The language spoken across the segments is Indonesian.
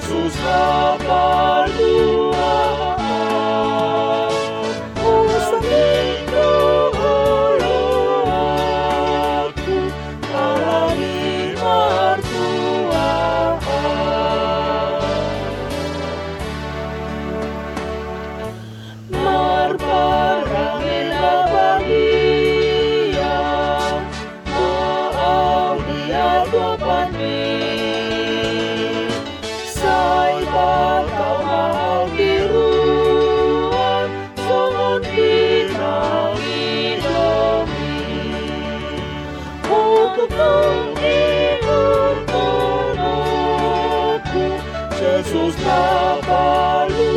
Jesús ha sus tapaludes.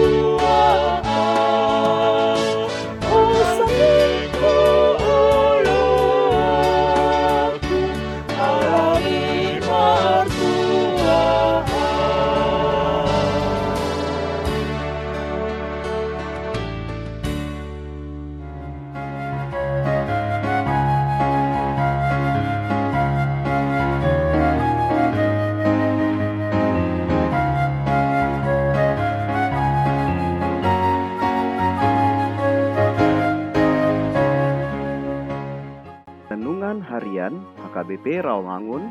Harian HKBP Rawamangun,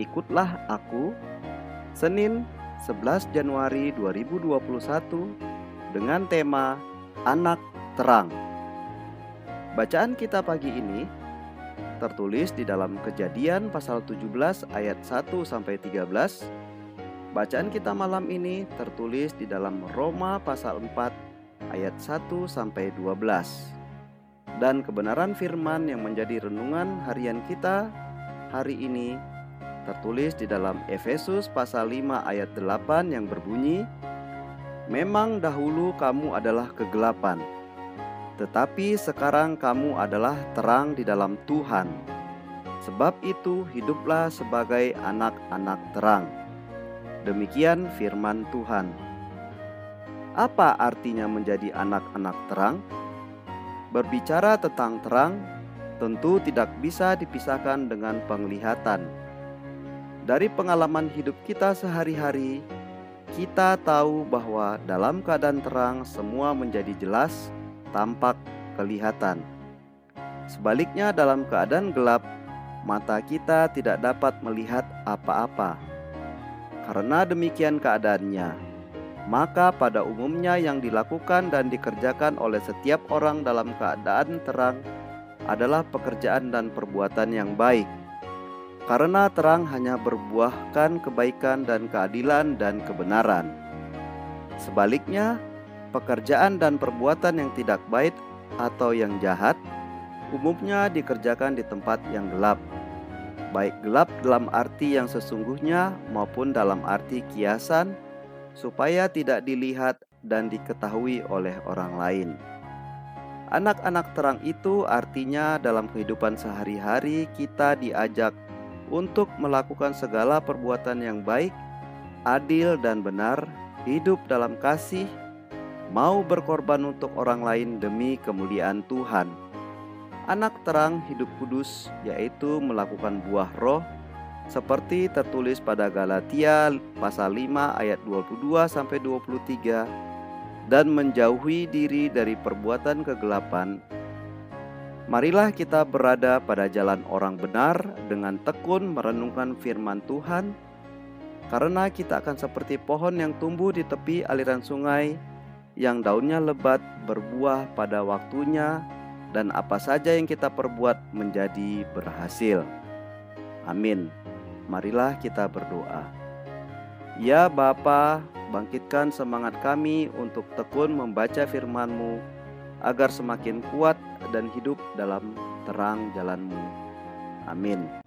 ikutlah aku Senin 11 Januari 2021 dengan tema Anak Terang. Bacaan kita pagi ini tertulis di dalam Kejadian pasal 17 ayat 1 sampai 13. Bacaan kita malam ini tertulis di dalam Roma pasal 4 ayat 1 sampai 12. Dan kebenaran firman yang menjadi renungan harian kita hari ini tertulis di dalam Efesus pasal 5 ayat 8 yang berbunyi Memang dahulu kamu adalah kegelapan tetapi sekarang kamu adalah terang di dalam Tuhan. Sebab itu, hiduplah sebagai anak-anak terang. Demikian firman Tuhan. Apa artinya menjadi anak-anak terang? Berbicara tentang terang, tentu tidak bisa dipisahkan dengan penglihatan. Dari pengalaman hidup kita sehari-hari, kita tahu bahwa dalam keadaan terang semua menjadi jelas tampak kelihatan. Sebaliknya, dalam keadaan gelap, mata kita tidak dapat melihat apa-apa. Karena demikian keadaannya, maka pada umumnya yang dilakukan dan dikerjakan oleh setiap orang dalam keadaan terang adalah pekerjaan dan perbuatan yang baik. Karena terang hanya berbuahkan kebaikan dan keadilan dan kebenaran. Sebaliknya, pekerjaan dan perbuatan yang tidak baik atau yang jahat umumnya dikerjakan di tempat yang gelap, baik gelap dalam arti yang sesungguhnya maupun dalam arti kiasan, supaya tidak dilihat dan diketahui oleh orang lain. Anak-anak terang itu artinya dalam kehidupan sehari-hari kita diajak untuk melakukan segala perbuatan yang baik, adil, dan benar, hidup dalam kasih, mau berkorban untuk orang lain demi kemuliaan Tuhan. Anak terang hidup kudus yaitu melakukan buah roh seperti tertulis pada Galatia pasal 5 ayat 22 sampai 23 dan menjauhi diri dari perbuatan kegelapan. Marilah kita berada pada jalan orang benar dengan tekun merenungkan firman Tuhan karena kita akan seperti pohon yang tumbuh di tepi aliran sungai yang daunnya lebat berbuah pada waktunya dan apa saja yang kita perbuat menjadi berhasil. Amin. Marilah kita berdoa. Ya Bapa, bangkitkan semangat kami untuk tekun membaca firman-Mu agar semakin kuat dan hidup dalam terang jalan-Mu. Amin.